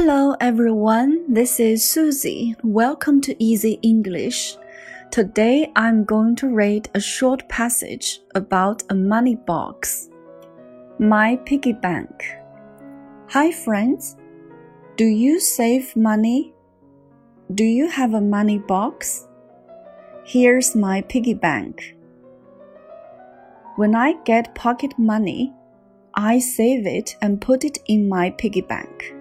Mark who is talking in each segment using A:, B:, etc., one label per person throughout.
A: Hello everyone, this is Susie. Welcome to Easy English. Today I'm going to read a short passage about a money box. My piggy bank. Hi friends. Do you save money? Do you have a money box? Here's my piggy bank. When I get pocket money, I save it and put it in my piggy bank.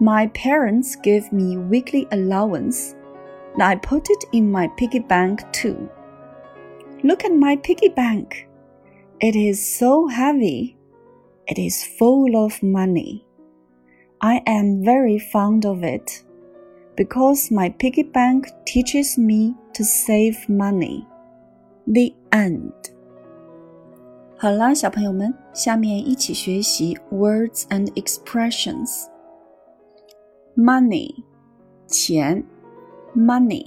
A: My parents give me weekly allowance, and I put it in my piggy bank too. Look at my piggy bank. It is so heavy. It is full of money. I am very fond of it because my piggy bank teaches me to save money. The end. 好啦，小朋友们，下面一起学习 words and expressions。 money 钱 money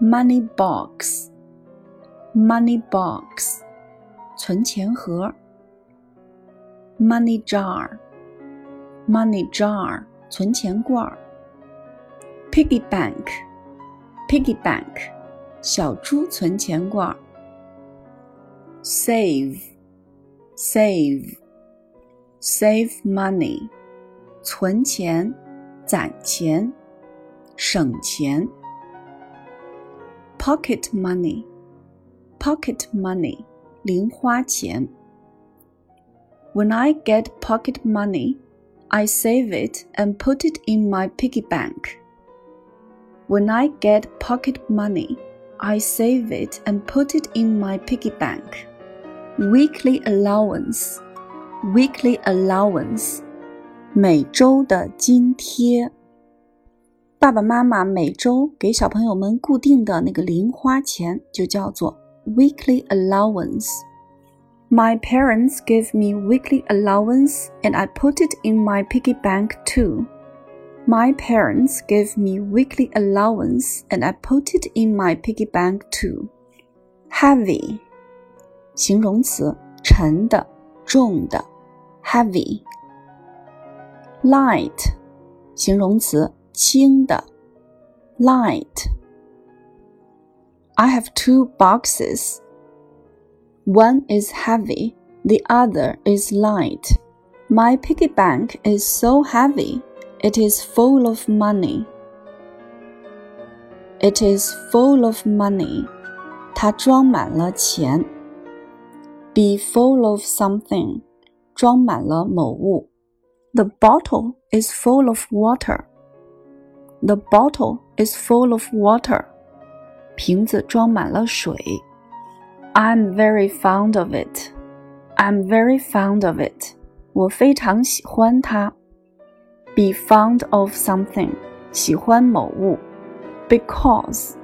A: money box money box 存钱盒 money jar money jar 存钱罐 piggy bank piggy bank 小猪存钱罐 save save save money 存钱 攒钱，省钱。Pocket money, pocket money，零花钱。When I get pocket money, I save it and put it in my piggy bank. When I get pocket money, I save it and put it in my piggy bank. Weekly allowance, weekly allowance 每周的津贴，爸爸妈妈每周给小朋友们固定的那个零花钱就叫做 weekly allowance. My parents give me weekly allowance and I put it in my piggy bank too. My parents give me weekly allowance and I put it in my piggy bank too. Heavy，形容词，沉的、重的，heavy。 light，形容词，轻的。light。I have two boxes. One is heavy, the other is light. My piggy bank is so heavy, it is full of money. It is full of money. 它装满了钱。Be full of something. 装满了某物。 the bottle is full of water. The bottle is full of water. 瓶子装满了水。I'm very fond of it. I'm very fond of it. 我非常喜欢它。Be fond of something. 喜欢某物。Because.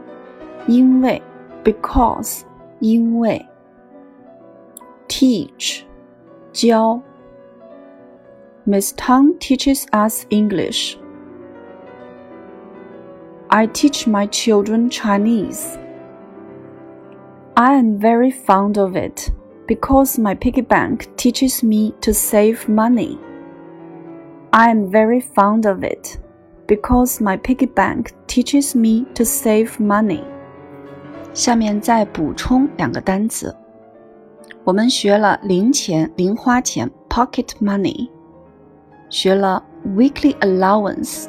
A: 因为。Because. 因为。Teach. 教。 Miss Tang teaches us English. I teach my children Chinese. I am very fond of it because my piggy bank teaches me to save money. I am very fond of it because my piggy bank teaches me to save money. 下面再补充两个单词。我们学了零钱、零花钱 （pocket money）。 学了 weekly allowance，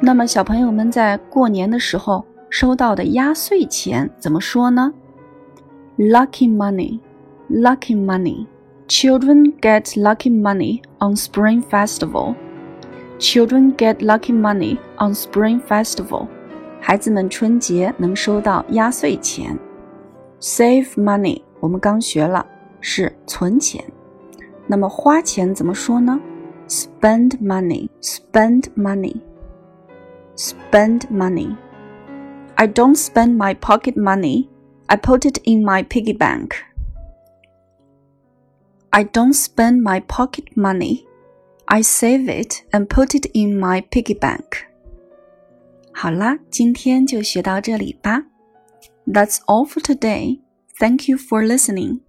A: 那么小朋友们在过年的时候收到的压岁钱怎么说呢？Lucky money，lucky money。Children get lucky money on Spring Festival. Children get lucky money on Spring Festival. 孩子们春节能收到压岁钱。Save money，我们刚学了是存钱。那么花钱怎么说呢 ？spend money, spend money, spend money. I don't spend my pocket money. I put it in my piggy bank. I don't spend my pocket money. I save it and put it in my piggy bank. 好啦，今天就学到这里吧。That's all for today. Thank you for listening.